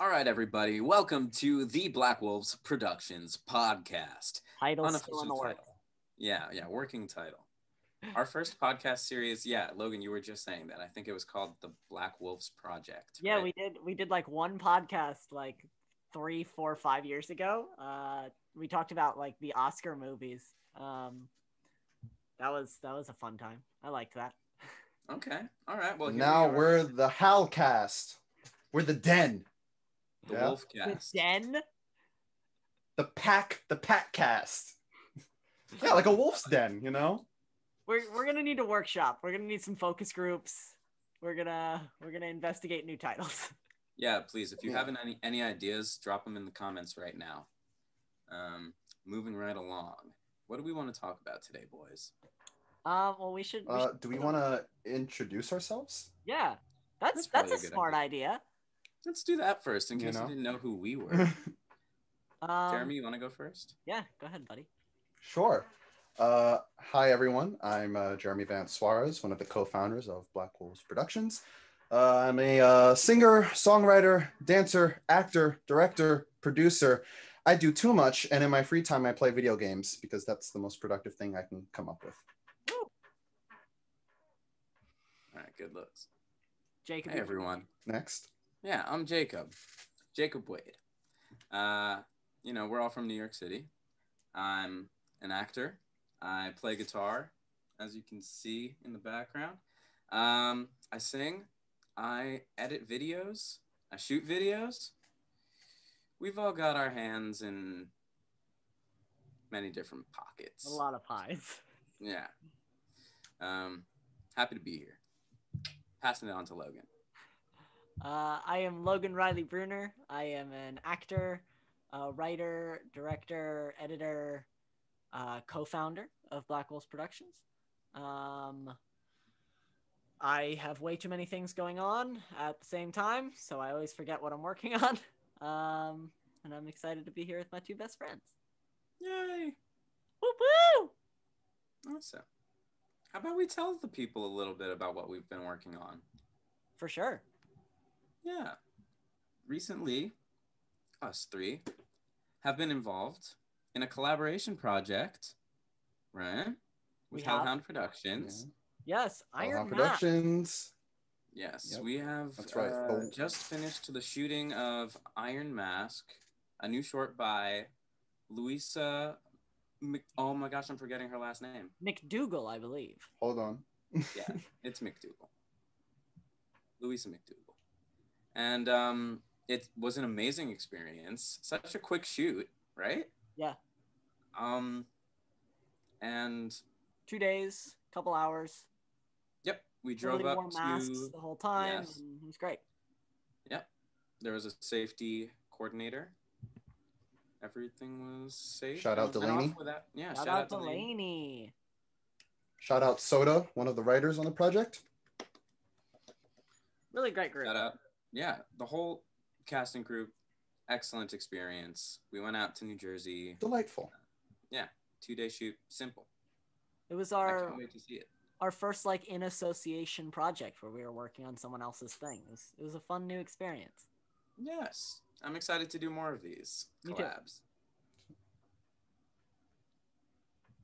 All right, everybody. Welcome to the Black Wolves Productions podcast. Title still in the works. title. Yeah, yeah, working title. Our first podcast series, yeah, Logan, you were just saying that. I think it was called the Black Wolves Project. Yeah, right? we did. We did like one podcast like three, four, five years ago. Uh, we talked about like the Oscar movies. Um, that was that was a fun time. I liked that. Okay. All right. Well, here now we are, we're the Howlcast. We're the Den. The yeah. Wolf The Cast. Den. The Pack. The Pack Cast. yeah, like a wolf's den, you know? We're we're gonna need a workshop. We're gonna need some focus groups. We're gonna we're gonna investigate new titles. Yeah, please. If you Yeah. have any any ideas, drop them in the comments right now. Um, moving right along. What do we want to talk about today, boys? Um, well, we should. We Uh, should do we want to introduce ourselves? Yeah, that's That's that's, a a good smart idea. Let's do that first, in case you know? didn't know who we were. Um, Jeremy, you want to go first? Yeah, go ahead, buddy. Sure. Uh, hi, everyone. I'm uh, Jeremy Vance Suarez, one of the co founders of Black Wolves Productions. Uh, I'm a uh, singer, songwriter, dancer, actor, director, producer. I do too much, and in my free time, I play video games because that's the most productive thing I can come up with. All right, good looks. Jacob. Hey, everyone. Next. Yeah, I'm Jacob. Jacob Wade. Uh, you know, we're all from New York City. I'm an actor. I play guitar, as you can see in the background. Um, I sing. I edit videos. I shoot videos. We've all got our hands in many different pockets. A lot of pies. Yeah. Um, happy to be here. Passing it on to Logan. Uh, I am Logan Riley Bruner. I am an actor, uh, writer, director, editor, uh, co-founder of Black Wolves Productions. Um, I have way too many things going on at the same time, so I always forget what I'm working on. Um, and I'm excited to be here with my two best friends. Yay! Woo woo! Awesome. How about we tell the people a little bit about what we've been working on? For sure. Yeah. Recently, us three have been involved in a collaboration project, right? With have. Hellhound Productions. Yes, Hellhound Iron Man. Productions. Yes, Yep. we have That's right. uh, Oh. just finished the shooting of Iron Mask, a new short by Louisa. Mc- oh my gosh, I'm forgetting her last name. McDougal, I believe. Hold on. Yeah, it's McDougal. Louisa McDougal. And um, it was an amazing experience. Such a quick shoot, right? Yeah. Um, and Two days, couple hours. yep, we drove Nobody up wore masks to. the whole time. yes. and it was great. Yep, there was a safety coordinator. Everything was safe. Shout out and went off Delaney. Without, yeah, Shout, out, Delaney. Shout out Soda, one of the writers on the project. Really great group. Shout out. Yeah, the whole casting group, excellent experience. We went out to New Jersey. Delightful. Yeah, two day shoot simple It was i our can't wait to see it our first like in association project where we were working on someone else's thing. It was, it was a fun new experience. yes i'm excited to do more of these Me collabs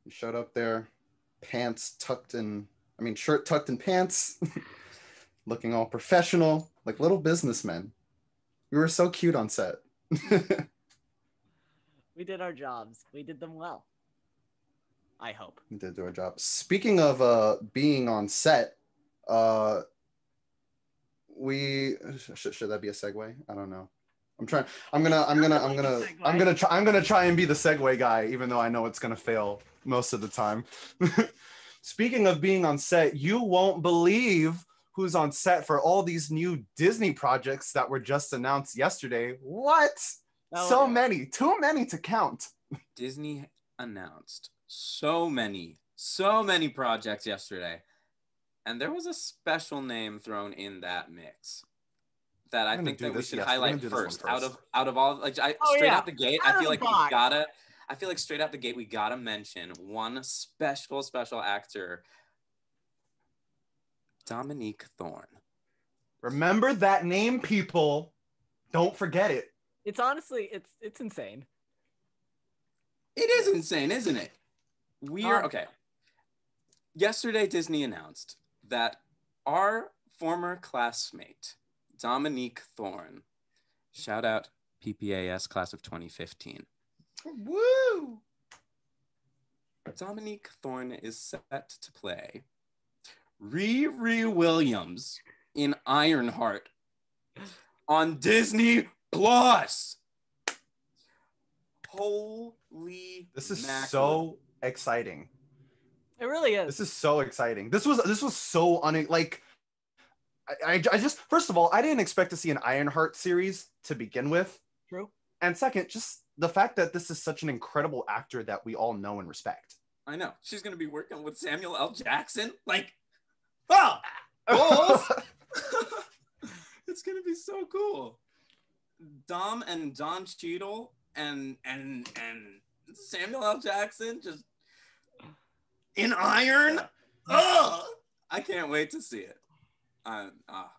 You showed up there, pants tucked in, I mean, shirt tucked in pants, looking all professional, like little businessmen. We were so cute on set. We did our jobs. We did them well. I hope. We did do our job. Speaking of uh, being on set, uh, we should, should that be a segue? I don't know. I'm trying. I'm gonna. I'm gonna. I'm gonna. I'm gonna try. I'm gonna try and be the segue guy, even though I know it's gonna fail most of the time. Speaking of being on set, you won't believe who's on set for all these new Disney projects that were just announced yesterday. What? Oh, so yeah. many. Too many to count. disney announced so many so many projects yesterday and there was a special name thrown in that mix that i think do that we should yes, highlight first. this one first, out of out of all like I, Oh, straight yeah. out the gate Out i feel the like we gotta i feel like straight out the gate we gotta mention one special special actor dominique thorne Remember that name, people. Don't forget it. It's honestly, it's it's insane. It is insane, isn't it? We are Um, okay. Yesterday, Disney announced that our former classmate, Dominique Thorne, shout out PPAS class of 2015. Woo! Dominique Thorne is set to play Riri Williams in Ironheart on Disney Plus. Holy This is mackerel. so exciting. It really is. This is so exciting. This was this was so un like I, I, I just first of all I didn't expect to see an Ironheart series to begin with, True. and second, just the fact that this is such an incredible actor that we all know and respect. I know. She's gonna be working with Samuel L. Jackson. Like, oh, Balls. it's gonna be so cool. Dom and Don Cheadle and and and Samuel L. Jackson just in iron. Oh, I can't wait to see it. Um, ah.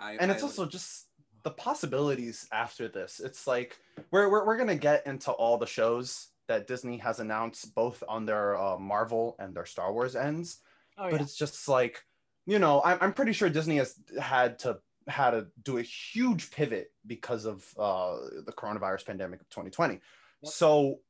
I- and it's I- also just the possibilities after this. It's like we're, we're, we're gonna get into all the shows that Disney has announced, both on their uh, Marvel and their Star Wars ends. Oh but yeah. it's just like you know I'm, I'm pretty sure disney has had to had to do a huge pivot because of uh, the coronavirus pandemic of 2020 Yep. so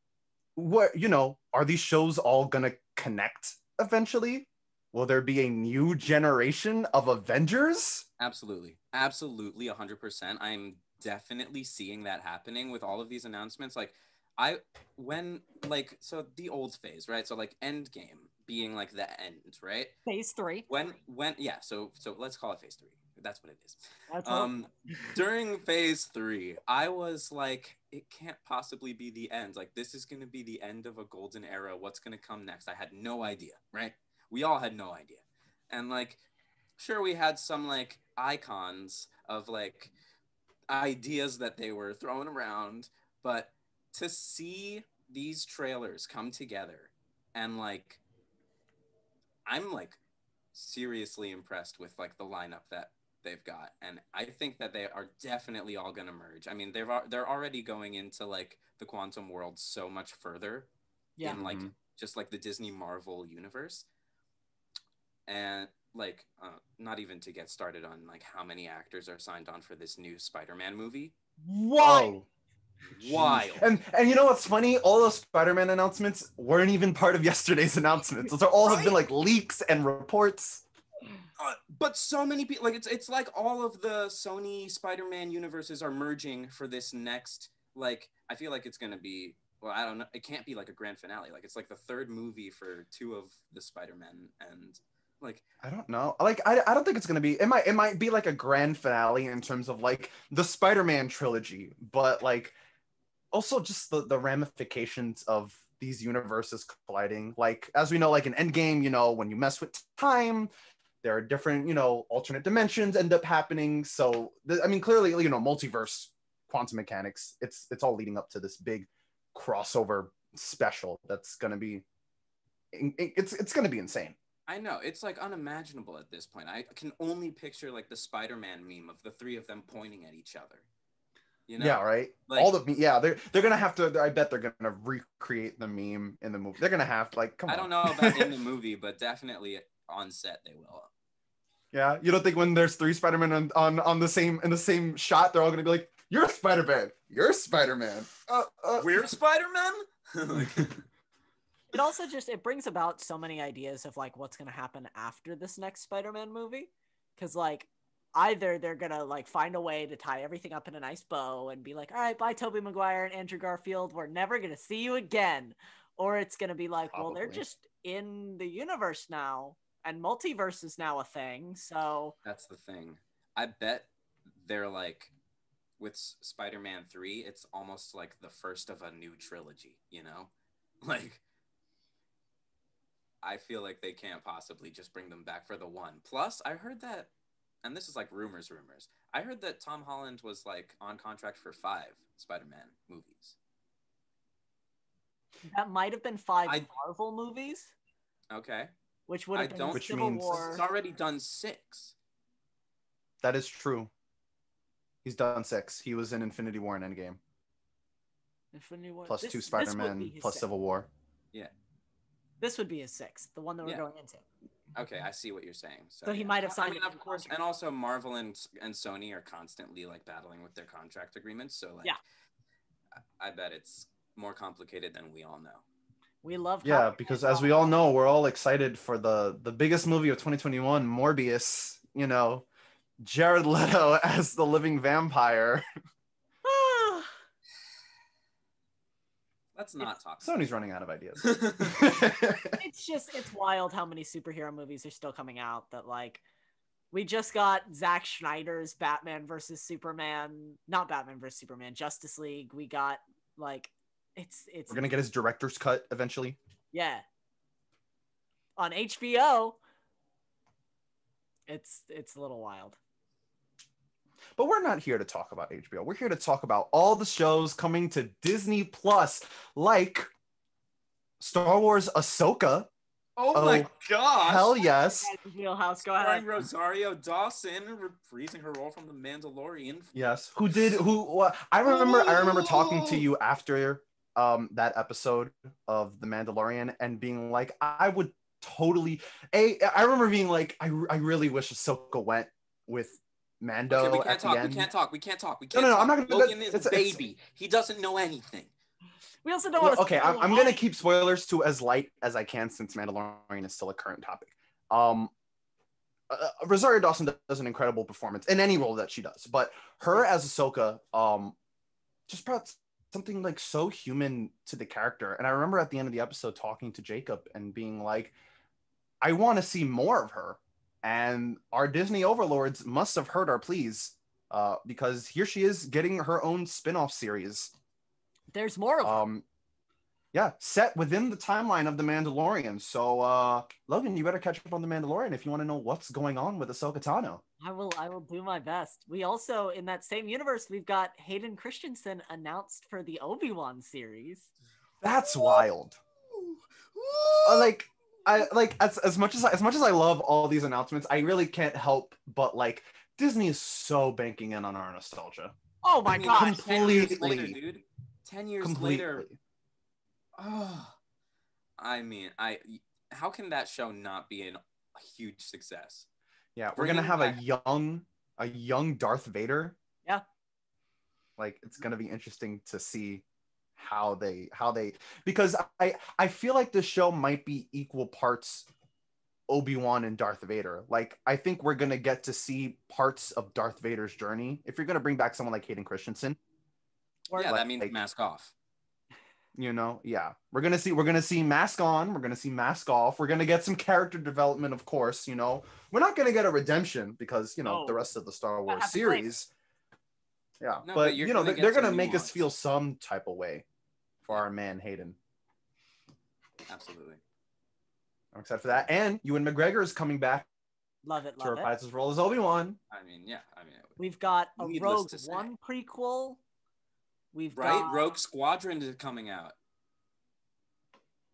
what you know are these shows all gonna connect eventually will there be a new generation of avengers Absolutely. Absolutely 100%. I'm definitely seeing that happening with all of these announcements. Like, I, when, like, so the old phase, right? So, like, Endgame being like the end, right? Phase three. When, when, yeah, so, so let's call it phase three. That's what it is. That's. Um, during phase three, I was like, it can't possibly be the end. Like, this is going to be the end of a golden era. What's going to come next? I had no idea, right? We all had no idea. And like, sure, we had some like icons of like ideas that they were throwing around, but to see these trailers come together and like, I'm like seriously impressed with like the lineup that they've got and i think that they are definitely all going to merge i mean they're they're already going into like the quantum world so much further yeah. in like Mhm. just like the disney marvel universe and like uh, not even to get started on like how many actors are signed on for this new spider-man movie What? Wild. And and you know what's funny? All those spider-man announcements weren't even part of yesterday's announcements. Those are all have been like leaks and reports. Uh, but so many people like it's it's like all of the Sony Spider-Man universes are merging for this next like I feel like it's gonna be well I don't know it can't be like a grand finale. Like it's like the third movie for two of the Spider-Men and like I don't know. Like I, I don't think it's gonna be. It might it might be like a grand finale in terms of like the Spider-Man trilogy, but like also just the the ramifications of these universes colliding. Like as we know, like in Endgame, you know, when you mess with time, there are different you know alternate dimensions end up happening. So th- I mean, clearly you know multiverse, quantum mechanics. It's it's all leading up to this big crossover special that's gonna be. It's it's gonna be insane. I know it's like unimaginable at this point I can only picture like the Spider-Man meme of the three of them pointing at each other you know yeah, right. like- All the yeah, they're they're gonna have to. I bet they're gonna recreate the meme in the movie. They're gonna have to, like, come I on. don't know about in the movie but definitely on set they will yeah, you don't think when there's three Spider-Man on, on on the same in the same shot, they're all gonna be like, "You're Spider-Man. You're Spider-Man." Uh, uh. we're Spider-Man like, it also just it brings about so many ideas of like what's gonna happen after this next spider-man movie because like either they're gonna like find a way to tie everything up in a nice bow and be like all right bye tobey maguire and andrew garfield we're never gonna see you again or it's gonna be like well they're just in the universe now and multiverse is now a thing so That's the thing. I bet they're like with Spider-Man 3, it's almost like the first of a new trilogy, you know? Like I feel like they can't possibly just bring them back for the one. Plus, I heard that and this is like rumors rumors. I heard that Tom Holland was like on contract for 5 Spider-Man movies. that might have been five I- marvel movies Okay. which would I have been don't- Which civil means- war He's already done 6. That is true. He's done six. He was in Infinity War and Endgame, Infinity War. plus this- two Spider-Man, be his plus sixth. Civil War. Yeah. This would be his sixth, the one that we're Yeah. going into. Okay, I see what you're saying. So, So he yeah. might have signed. I signed mean, of course, contract. and also Marvel and and Sony are constantly like battling with their contract agreements. So like, Yeah. I, I bet it's more complicated than we all know. We love. Yeah, because as we all know, we're all excited for the the biggest movie of 2021, Morbius. You know, Jared Leto as the living vampire. Let's not talk. Sony's running out of ideas. it's just it's wild how many superhero movies are still coming out that like we just got Zack Snyder's Batman versus Superman, not Batman versus Superman, Justice League. We got like it's it's We're gonna get his director's cut eventually. yeah. On HBO. It's it's a little wild. But we're not here to talk about HBO. We're here to talk about all the shows coming to Disney Plus, like Star Wars Ahsoka. oh, Oh, my gosh! Hell yes. Wheelhouse, go ahead. Rosario Dawson reprising her role from The Mandalorian. Yes. Who did who what I remember I remember talking to you after um that episode of The Mandalorian and being like I would totally a I remember being like I, I really wish Ahsoka went with Mando Okay, we can't the talk. We end. can't talk. We can't talk. We can't. no, no, talk. I'm not gonna- Logan is it's- a it's- baby. He doesn't know anything. We also don't Well, want to okay, I'm, I'm gonna keep spoilers to as light as I can since Mandalorian is still a current topic. Um, uh, Rosario Dawson does an incredible performance in any role that she does, but her as Ahsoka, um, just brought something like so human to the character. And I remember at the end of the episode talking to Jacob and being like, I want to see more of her. And our Disney overlords must have heard our pleas, uh, because here she is getting her own spin-off series There's more of them. um yeah set within the timeline of the mandalorian so uh logan you better catch up on the mandalorian if you want to know what's going on with ahsoka tano I will I will do my best. We also in that same universe we've got Hayden Christensen announced for the Obi-Wan series. that's wild Uh, like i like as, as much as as much as i love all these announcements i really can't help but like disney is so banking in on our nostalgia Oh my I mean, god. 10 years later, Completely. dude. Ten years completely later. Oh, I mean, I. How can that show not be an, a huge success? yeah we're gonna Bringing have a young a young darth vader Yeah. like it's gonna be interesting to see how they how they because i i feel like the show might be equal parts obi-wan and darth vader. Like i think we're gonna get to see parts of darth vader's journey. If you're gonna bring back someone like hayden christensen Or- yeah, like- that means mask off. you know yeah. We're gonna see we're gonna see mask on we're gonna see mask off. We're gonna get some character development of course you know. We're not gonna get a redemption because you know No. the rest of the star wars have to series yeah No, but, but you're know gonna they're, get they're some gonna make us feel some type of way for our man hayden Absolutely. i'm excited for that and ewan mcgregor is coming back love it, to love it. reprise his role as obi-wan I mean, yeah. I mean, We've got a Rogue to say. One prequel. We've right? got Rogue Squadron is coming out,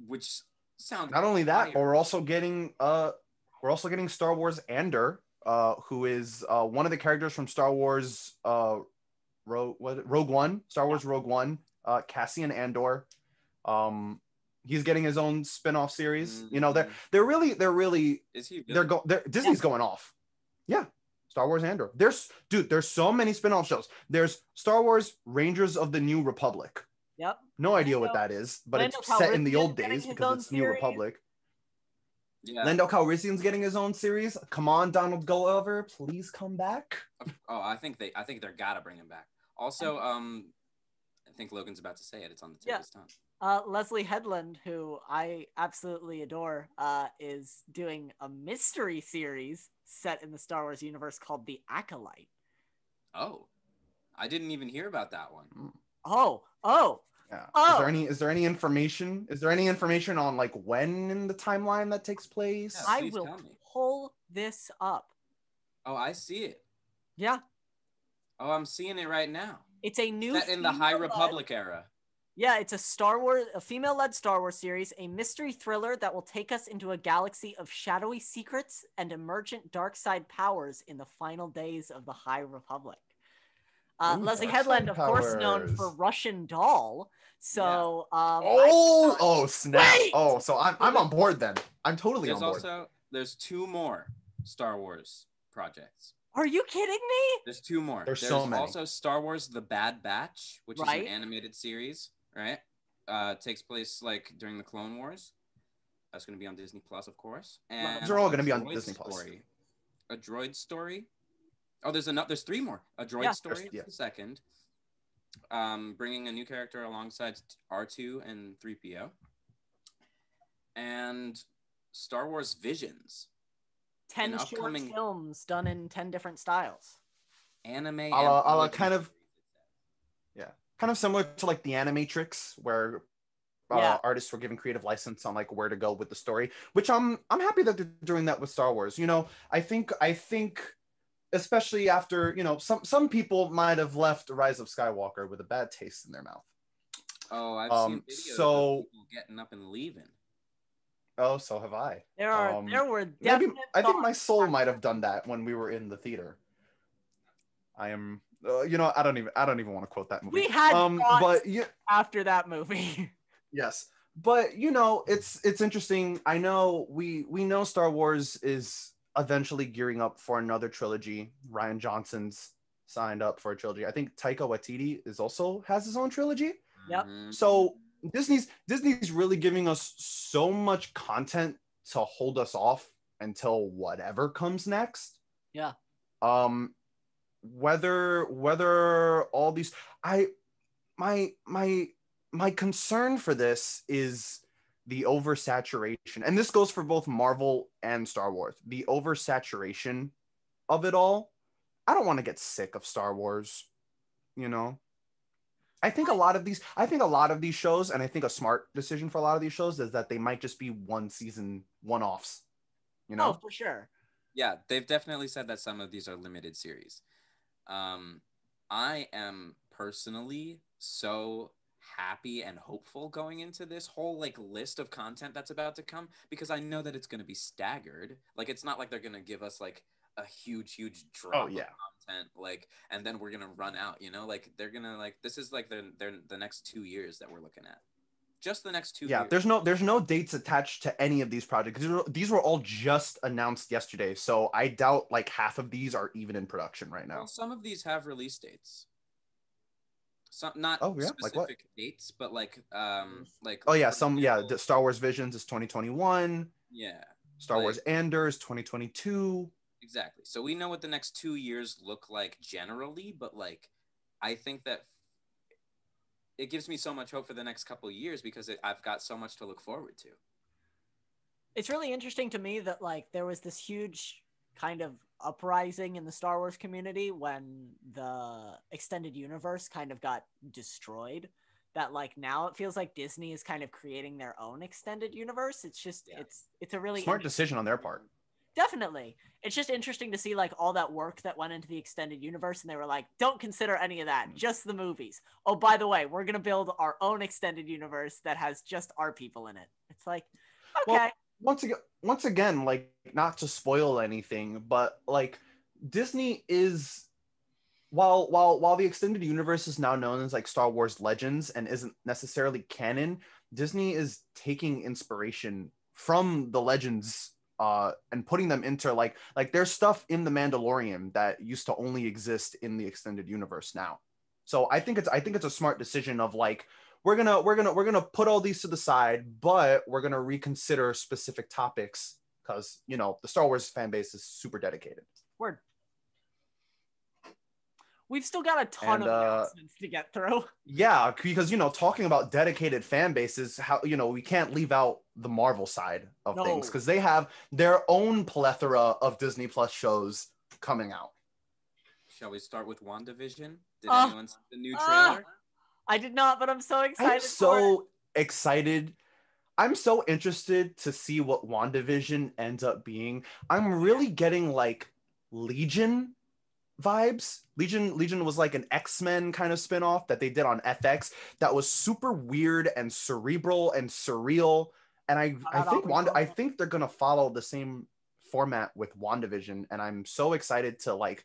which sounds not only that but we're also getting uh we're also getting star wars Andor, uh who is uh one of the characters from star wars uh rogue what rogue one star wars rogue one uh cassian andor um he's getting his own spin-off series you know they're Mhm. they're really they're really Is he? they're going they're disney's going off yeah star wars andor there's dude there's so many spin-off shows there's star wars rangers of the new republic Yep. no idea what that is but Lando it's set in the old days because own it's new republic yeah. Lando Calrissian's getting his own series. Come on, Donald Glover, please come back. Oh, I think they. I think they're gotta bring him back. Also, um, I think Logan's about to say it. It's on the tip Yeah. of his tongue. Uh, Leslie Headland, who I absolutely adore, uh, is doing a mystery series set in the Star Wars universe called The Acolyte. Oh, I didn't even hear about that one. Oh, oh, Yeah. Is Oh. there any is there any information? Is there any information on like when in the timeline that takes place? Yeah. I will pull this up. Oh, I see it. Yeah, Oh, I'm seeing it right now. it's a new Set in the High female-led- Republic era. Yeah, it's a Star Wars, a female-led Star Wars series, a mystery thriller that will take us into a galaxy of shadowy secrets and emergent dark side powers in the final days of the High Republic. Uh, Ooh, Leslie Headland, side of course, known for. Russian Doll. So, um, I- Oh, oh snap! Wait! Oh, so I'm I'm on board then. I'm totally There's on board. also there's two more Star Wars projects. are you kidding me? There's two more. There's so many. also Star Wars: The Bad Batch, which is an animated series, right? Uh, takes place like during the Clone Wars. That's going to be on Disney Plus, of course. And Those are all gonna be on Disney Plus. Story. A droid story. Oh, there's another. There's three more. A droid Yeah. story. Yeah. the second. Um, bringing a new character alongside R2 and 3PO. And Star Wars Visions, 10 An short upcoming- films done in 10 different styles. anime. A la- a la kind of- Yeah, kind of similar to like the Animatrix, where uh, Yeah. artists were given creative license on like where to go with the story. Which I'm I'm happy that they're doing that with Star Wars. You know, I think I think especially after you know some some people might have left Rise of Skywalker with a bad taste in their mouth. Oh, I've Um, seen videos so- of people getting up and leaving. Oh, so have I. There are Um, there were Maybe I think my soul might have done that when we were in the theater. I am, uh, you know, I don't even, I don't even want to quote that movie. We had um, but yeah, after that movie. yes, but you know, it's it's interesting. I know we we know Star Wars is eventually gearing up for another trilogy. Rian Johnson's signed up for a trilogy. I think Taika Waititi is also has his own trilogy. Yep. Mhm. So Disney's Disney's really giving us so much content to hold us off until whatever comes next. Yeah. Um whether whether all these I my my my concern for this is the oversaturation. And this goes for both Marvel and Star Wars. The oversaturation of it all. I don't want to get sick of Star Wars, you know. I think a lot of these, I think a lot of these shows, and I think a smart decision for a lot of these shows is that they might just be one season one offs. You know? Oh, for sure. Yeah, they've definitely said that some of these are limited series. Um, I am personally so happy and hopeful going into this whole like list of content that's about to come because I know that it's going to be staggered. Like it's not like they're going to give us like a huge huge drop Oh, of yeah. Content like and then we're going to run out, you know? Like they're to like this is like the they're the next 2 years that we're looking at. Just the next 2 yeah, years. there's no there's no dates attached to any of these projects. These were, these were all just announced yesterday, so I doubt like half of these are even in production right now. Well, some of these have release dates. Some not Oh, yeah? specific Like what? dates, but like um like Oh yeah, some yeah, example- the Star Wars Visions is 2021, yeah, Star Like- Wars Andor's 2022. Exactly. So we know what the next two years look like generally, but like I think that it gives me so much hope for the next couple of years because it, I've got so much to look forward to. It's really interesting to me that like there was this huge kind of uprising in the Star Wars community when the extended universe kind of got destroyed. That like now it feels like Disney is kind of creating their own extended universe. It's just Yeah. it's it's a really Smart decision on their part. Definitely. It's just interesting to see like all that work that went into the extended universe and they were like don't consider any of that mm. just the movies. Oh by the way we're gonna build our own extended universe that has just our people in it. It's like okay. Well, once again once again like not to spoil anything but like disney is while while while the extended universe is now known as like star wars legends and isn't necessarily canon disney is taking inspiration from the legends uh and putting them into like like there's stuff in the mandalorian that used to only exist in the extended universe now. So i think it's i think it's a smart decision of like we're gonna we're gonna we're gonna put all these to the side but we're gonna reconsider specific topics because you know the star wars fan base is super dedicated. Word we've still got a ton And, of uh, announcements to get through yeah because you know talking about dedicated fan bases how you know we can't leave out the marvel side of No. things because they have their own plethora of disney plus shows coming out Shall we start with WandaVision? Did Ah. anyone see the new Ah. trailer? i did not but i'm so excited i'm for it. so excited i'm so interested to see what wandavision ends up being i'm really getting like legion vibes. Legion legion was like an x-men kind of spin-off that they did on fx that was super weird and cerebral and surreal. And i i think wanda i think they're gonna follow the same format with wandavision and i'm so excited to like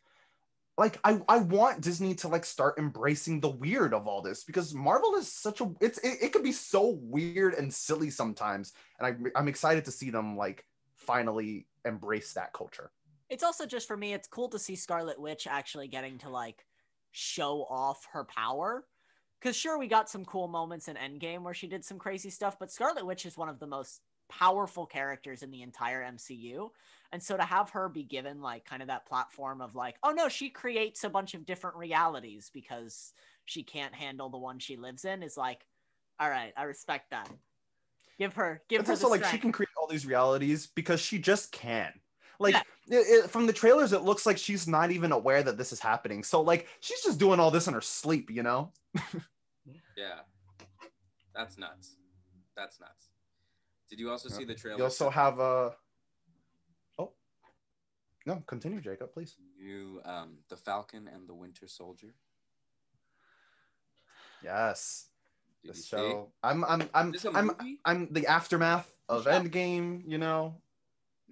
like I, I want Disney to like start embracing the weird of all this because Marvel is such a it's it, it could be so weird and silly sometimes and I I'm excited to see them like finally embrace that culture. It's also just for me, it's cool to see Scarlet Witch actually getting to like show off her power. Because sure, we got some cool moments in Endgame where she did some crazy stuff, but Scarlet Witch is one of the most powerful characters in the entire MCU. And so to have her be given like kind of that platform of like, oh no, she creates a bunch of different realities because she can't handle the one she lives in is like, all right, I respect that. Give her, give It's her. It's also like she can create all these realities because she just can. Like Yeah. it, it- from the trailers, it looks like she's not even aware that this is happening. So like she's just doing all this in her sleep, you know? Yeah. That's nuts. That's nuts. Did you also see the trailer? You also have a. Oh, no, continue, Jacob, please. You, um, the Falcon and the Winter Soldier. Yes, Did the you show. I'm, I'm, I'm, see? This a I'm. I'm the aftermath of Endgame. You know,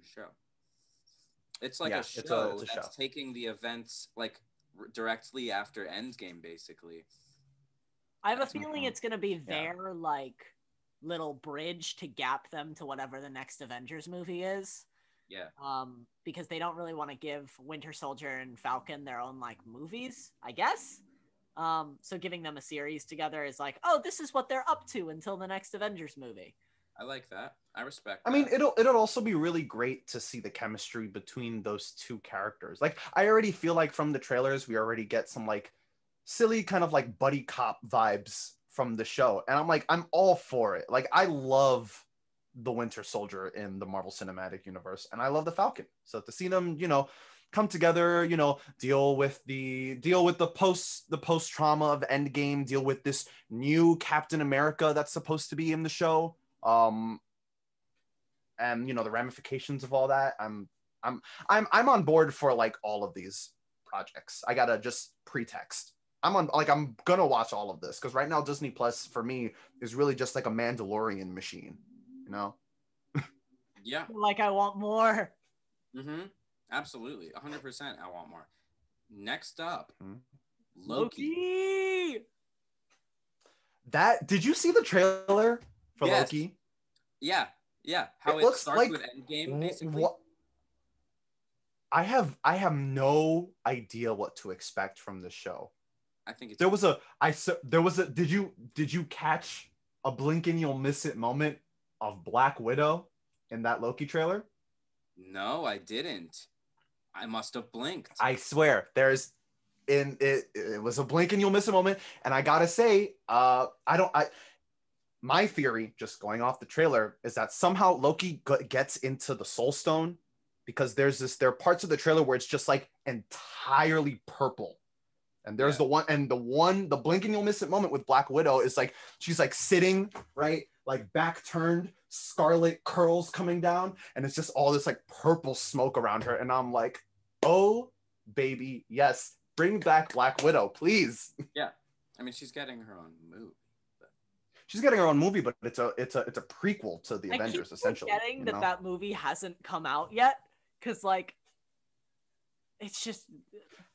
show. It's like Yeah, a it's a- show it's a that's show. taking the events like r- directly after Endgame, basically. I have a That's feeling mhm. it's gonna be Yeah. their like little bridge to gap them to whatever the next Avengers movie is. Yeah. Um, because they don't really want to give Winter Soldier and Falcon their own like movies, I guess. Um, so giving them a series together is like, oh, this is what they're up to until the next Avengers movie. I like that. I respect. I mean, it'll, it'll also be really great to see the chemistry between those two characters. Like, I already feel like from the trailers, we already get some like silly kind of like buddy cop vibes from the show, and I'm like, I'm all for it. Like, I love the Winter Soldier in the Marvel Cinematic Universe, and I love the Falcon. So to see them, you know, come together, you know, deal with the deal with the post the post trauma of Endgame, deal with this new Captain America that's supposed to be in the show, um, and you know the ramifications of all that. I'm I'm I'm I'm on board for like all of these projects. I gotta just pretext. I'm on like I'm gonna watch all of this because right now Disney Plus for me is really just like a Mandalorian machine, you know. yeah. Like I want more. Mm-hmm. Absolutely. 100%. I want more. Next up, Hmm. Loki. Loki. That did you see the trailer for Yes. Loki? Yeah. Yeah. How It it, looks starts like- with Endgame, basically. What? I have I have no idea what to expect from the show. I think it's There was a I there was a did you did you catch a blink and you'll miss it moment of Black Widow in that Loki trailer? No, I didn't. I must have blinked. I swear there's in it it was a blink and you'll miss a moment and I got to say uh I don't I my theory just going off the trailer is that somehow Loki gets into the soul stone because there's this there are parts of the trailer where it's just like entirely purple. And there's Yeah. the one and the one the blink and you'll miss it moment with Black Widow is like she's like sitting right like back turned scarlet curls coming down and it's just all this like purple smoke around her and I'm like oh baby yes bring back Black Widow please Yeah, I mean, she's getting her own move. She's getting her own movie but it's a it's a it's a prequel to the I Avengers keep essentially forgetting you that know? that movie hasn't come out yet because like it's just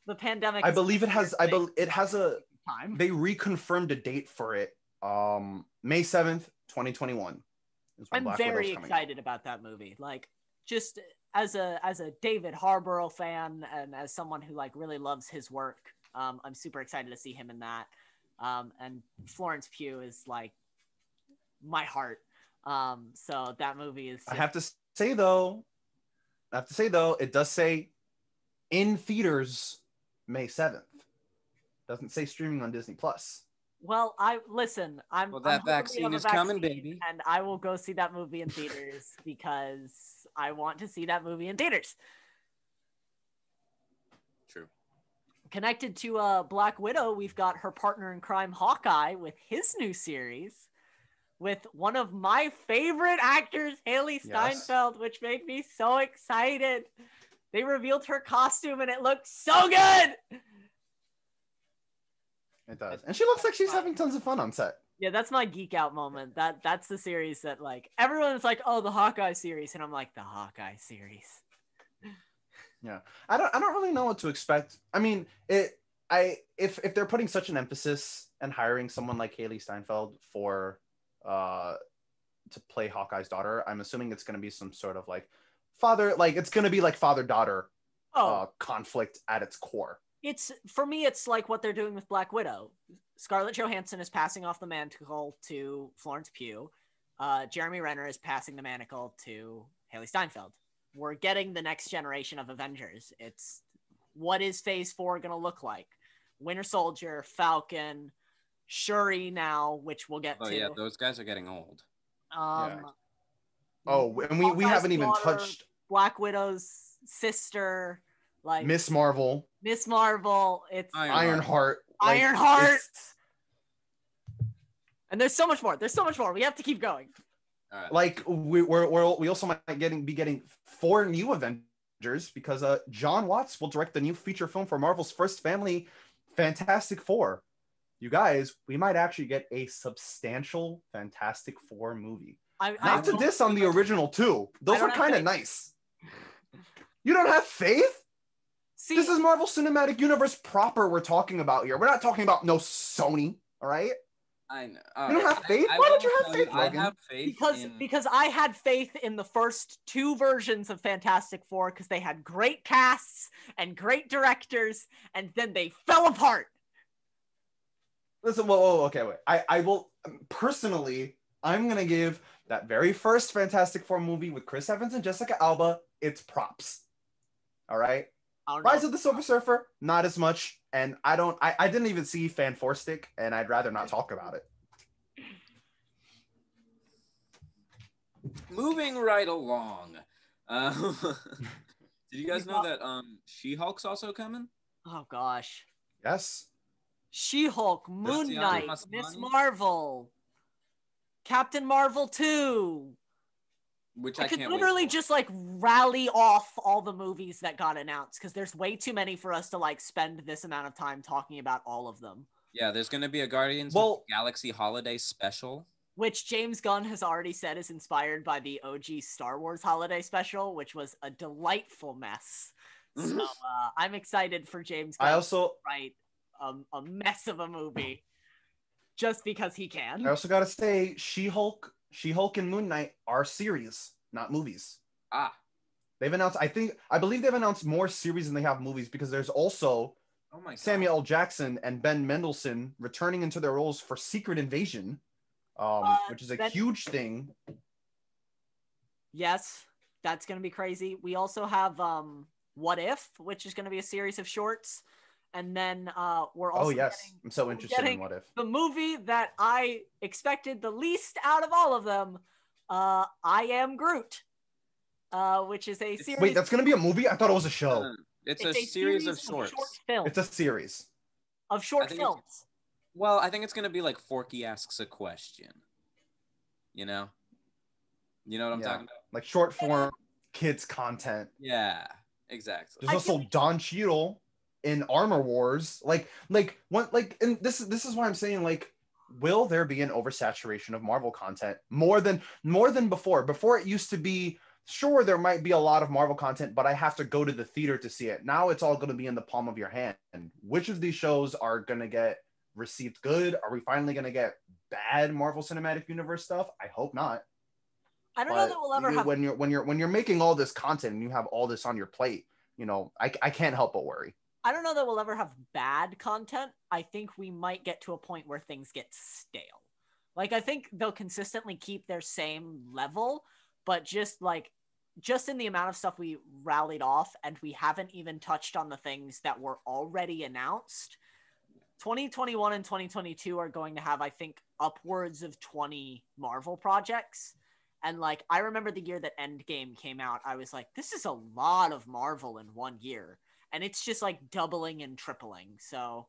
the pandemic. I believe it has I believe it has a time. they reconfirmed a date for it um May 7th 2021 I'm Black very coming out. excited about that movie. Like just as a as a David Harbour fan and as someone who like really loves his work, um, I'm super excited to see him in that. Um, and Florence Pugh is like my heart. Um, so that movie is. I have to say though, I have to say though, it does say in theaters May 7th. Doesn't say streaming on Disney Plus. Well, I listen. I'm. Well, I'm that hoping we vaccine is coming, baby. and I will go see that movie in theaters because I want to see that movie in theaters. True. Connected to uh, Black Widow, we've got her partner in crime, Hawkeye, with his new series, with one of my favorite actors, Hailee Yes. Steinfeld, which made me so excited. They revealed her costume, and it looked so good. It does. And she looks like she's having tons of fun on set. Yeah, that's my geek out moment. That that's the series that like everyone's like, oh, the Hawkeye series, and I'm like, the Hawkeye series. Yeah. I don't I don't really know what to expect. I mean, it I if if they're putting such an emphasis and hiring someone like Hailee Steinfeld for uh to play Hawkeye's daughter, I'm assuming it's going to be some sort of like father like it's going to be like father daughter Oh, uh conflict at its core. it's for me. It's like what they're doing with Black Widow. Scarlett Johansson is passing off the mantle to Florence Pugh. Uh, Jeremy Renner is passing the manacle to Hailee Steinfeld. We're getting the next generation of Avengers. It's what is Phase Four going to look like? Winter Soldier, Falcon, Shuri now, which we'll get Oh to. yeah, those guys are getting old. um, Oh, and we we haven't even daughter, touched Black Widow's sister, like Miss Marvel, Miss Marvel. It's Iron- Ironheart. like, Ironheart. And there's so much more. There's so much more. We have to keep going. All right. like we we're, we're we also might getting be getting four new Avengers because uh Jon Watts will direct the new feature film for Marvel's first family Fantastic Four. You guys, we might actually get a substantial Fantastic Four movie. I, I Not to don't- diss on the original two; those I don't are kind of nice. You don't have faith? see. This is Marvel Cinematic Universe proper. We're talking about here. We're not talking about no Sony. All right. I know. You don't Alright, have faith? I- I Why don't you have tell faith, I Logan? have faith because in- because I had faith in the first two versions of Fantastic Four because they had great casts and great directors, and then they fell apart. Listen, whoa, whoa, okay, wait. I, I will personally, I'm gonna give that very first Fantastic Four movie with Chris Evans and Jessica Alba its props. All right. I don't know. Rise of the Silver Surfer, not as much. And I don't I, I didn't even see Fan Four Stick, and I'd rather not talk about it. moving right along. Um, did you guys know that um She-Hulk's also coming? oh gosh, Yes. She-Hulk, Moon Knight, Miss Marvel, Captain Marvel two. Which I, I, could can't wait literally for. just like rally off all the movies that got announced because there's way too many for us to like spend this amount of time talking about all of them. Yeah, there's gonna be a Guardians of Well- the Galaxy holiday special. Which James Gunn has already said is inspired by the OG Star Wars holiday special, which was a delightful mess. So uh, I'm excited for James Gunn I also to um, a mess of a movie just because he can. I also gotta say, She-Hulk, She-Hulk and Moon Knight are series, not movies. Ah, They've announced, I think, I believe they've announced more series than they have movies because there's also oh my. Samuel L. Jackson and Ben Mendelsohn returning into their roles for Secret Invasion, um, Uh, which is a that- huge thing. Yes, that's to be crazy. We also have um, What If, which is to be a series of shorts. And then uh, we're also Oh yes, getting I'm so interested in what if. the movie that I expected the least out of all of them, uh, I Am Groot, uh, which is a series. Wait, that's gonna be a movie? I thought it was a show. Uh, It's, a, series, of shorts. short films. It's a series. of short I think it's- films. Well, I think it's gonna be like Forky asks a question. You know. You know what I'm Yeah. talking about? Like short form kids content. Yeah, exactly. There's I also Don Cheadle in Armor Wars. Like, like one, like, and this is this is why I'm saying like, will there be an oversaturation of Marvel content more than more than before? Before it used to be sure there might be a lot of Marvel content, but I have to go to the theater to see it. Now it's all going to be in the palm of your hand. And which of these shows are going to get received good? Are we finally going to get bad Marvel Cinematic Universe stuff? I hope not. I don't know that we'll ever you- have. when you're when you're when you're making all this content and you have all this on your plate, you know, I, I can't help but worry. I don't know that we'll ever have bad content. I think we might get to a point where things get stale. Like I think they'll consistently keep their same level, but just like just in the amount of stuff we rallied off and we haven't even touched on the things that were already announced. 2021 and 2022 are going to have I think upwards of 20 Marvel projects. And like I remember the year that Endgame came out, I was like this is a lot of Marvel in one year and it's just like doubling and tripling. So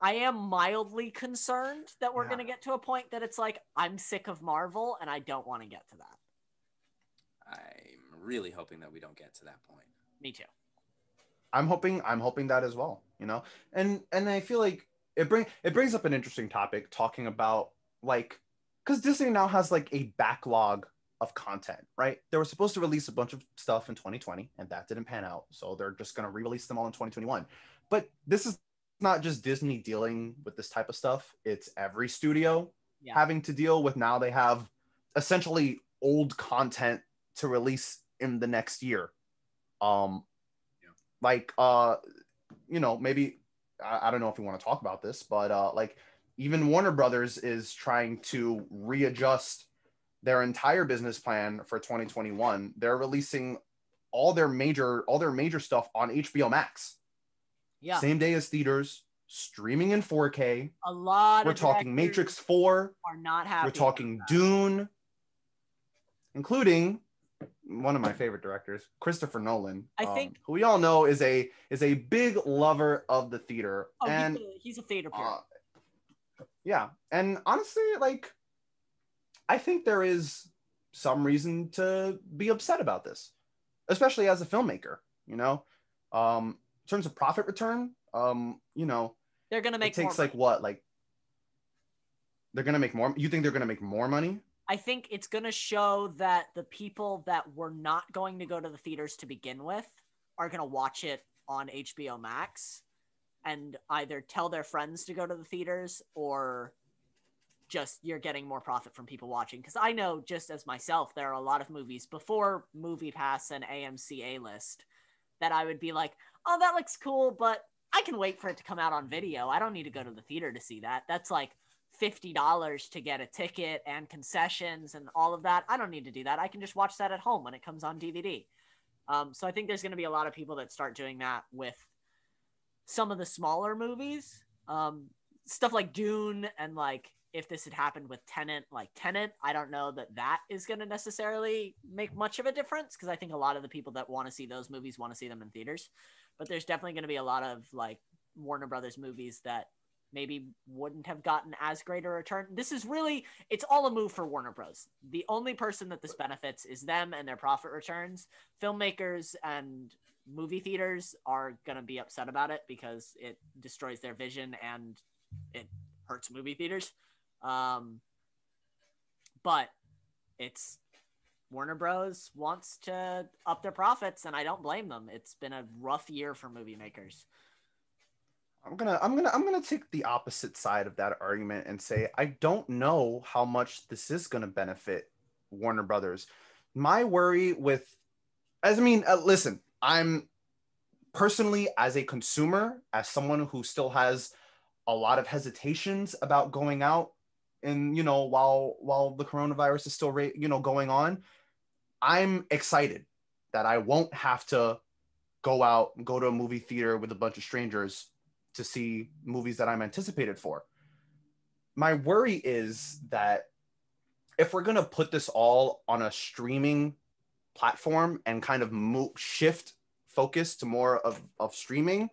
I am mildly concerned that we're Yeah. going to get to a point that it's like I'm sick of Marvel and I don't want to get to that. I'm really hoping that we don't get to that point. Me too. I'm hoping I'm hoping that as well, you know. And and I feel like it bring it brings up an interesting topic talking about like cuz Disney now has like a backlog of content, right? They were supposed to release a bunch of stuff in 2020 and that didn't pan out. So they're just going to re-release them all in 2021. But this is not just Disney dealing with this type of stuff. It's every studio Yeah. having to deal with now they have essentially old content to release in the next year. Um Yeah. like uh you know, maybe I, I don't know if you want to talk about this, but uh like even Warner Brothers is trying to readjust their entire business plan for 2021. They're releasing all their major all their major stuff on HBO Max. Yeah. Same day as theaters, streaming in 4K. A lot We're talking Matrix 4, are not happy. we're talking Dune, including one of my favorite directors, Christopher Nolan. I um, think- who we all know is a is a big lover of the theater. Oh, and he's, a, he's a theater uh, yeah, and honestly, like I think there is some reason to be upset about this, especially as a filmmaker. You know, um, in terms of profit return, um, you know, They're gonna make it takes like money. what, like they're gonna make more. You think they're gonna make more money? I think it's gonna show that the people that were not going to go to the theaters to begin with are gonna watch it on HBO Max and either tell their friends to go to the theaters or just you're getting more profit from people watching. Because I know just as myself, there are a lot of movies before Movie Pass and AMC A list that I would be like, oh, that looks cool, but I can wait for it to come out on video. I don't need to go to the theater to see that. That's like fifty dollars to get a ticket and concessions and all of that. I don't need to do that. I can just watch that at home when it comes on DVD. Um, so I think there's going to be a lot of people that start doing that with some of the smaller movies, um, stuff like Dune and like if this had happened with Tenet, like Tenet, I don't know that that is going to necessarily make much of a difference because I think a lot of the people that want to see those movies want to see them in theaters. But there's definitely going to be a lot of like Warner Brothers movies that maybe wouldn't have gotten as great a return. This is really it's all a move for Warner Bros. The only person that this benefits is them and their profit returns. Filmmakers and movie theaters are going to be upset about it because it destroys their vision and it hurts movie theaters. Um but it's Warner Bros wants to up their profits and I don't blame them. It's been a rough year for movie makers. I'm gonna I'm gonna I'm gonna take the opposite side of that argument and say I don't know how much this is gonna benefit Warner Brothers. My worry with, as I mean, uh, listen, I'm personally as a consumer, as someone who still has a lot of hesitations about going out, and you know while while the coronavirus is still you know going on, I'm excited that I won't have to go out and go to a movie theater with a bunch of strangers to see movies that I'm anticipated for. My worry is that if we're going to put this all on a streaming platform and kind of move, shift focus to more of, of streaming,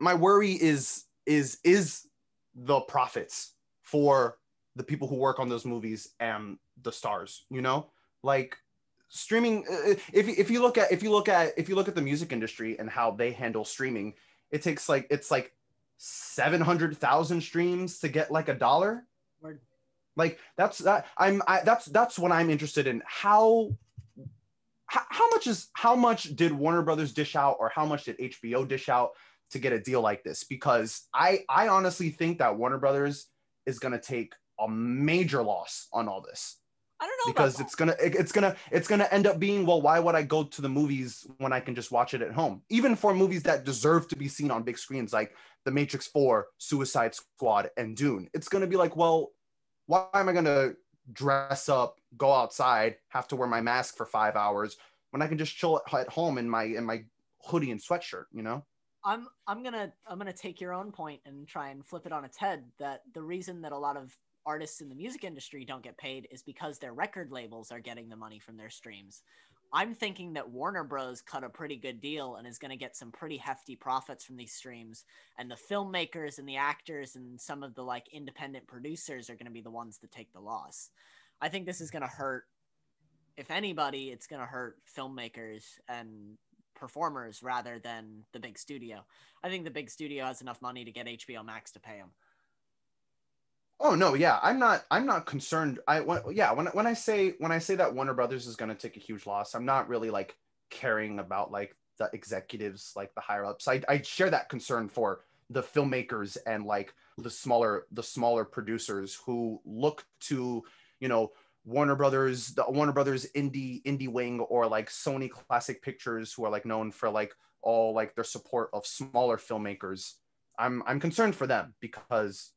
my worry is is is the profits for the people who work on those movies and the stars, you know? Like streaming uh, if if you look at if you look at if you look at the music industry and how they handle streaming, it takes like it's like 700,000 streams to get like a dollar. Like that's that I'm I, that's that's what I'm interested in. How, how how much is how much did Warner Brothers dish out or how much did HBO dish out to get a deal like this? Because I I honestly think that Warner Brothers is going to take a major loss on all this. I don't know because it's gonna it- it's gonna it's gonna end up being well why would i go to the movies when i can just watch it at home? Even for movies that deserve to be seen on big screens like the matrix 4 suicide squad and dune. It's gonna be like well why am i gonna dress up go outside have to wear my mask for five hours when i can just chill at home in my in my hoodie and sweatshirt you know I'm I'm gonna I'm gonna take your own point and try and flip it on its head. That the reason that a lot of artists in the music industry don't get paid is because their record labels are getting the money from their streams. I'm thinking that Warner Bros cut a pretty good deal and is going to get some pretty hefty profits from these streams, and the filmmakers and the actors and some of the like independent producers are going to be the ones that take the loss. I think this is going to hurt. If anybody, it's going to hurt filmmakers and performers rather than the big studio. I think the big studio has enough money to get HBO Max to pay them. Oh no, yeah, I'm not. I'm not concerned. I when, yeah, when when I say when I say that Warner Brothers is going to take a huge loss, I'm not really like caring about like the executives, like the higher ups. I I share that concern for the filmmakers and like the smaller the smaller producers who look to you know Warner Brothers, the Warner Brothers indie indie wing, or like Sony Classic Pictures, who are like known for like all like their support of smaller filmmakers. I'm I'm concerned for them because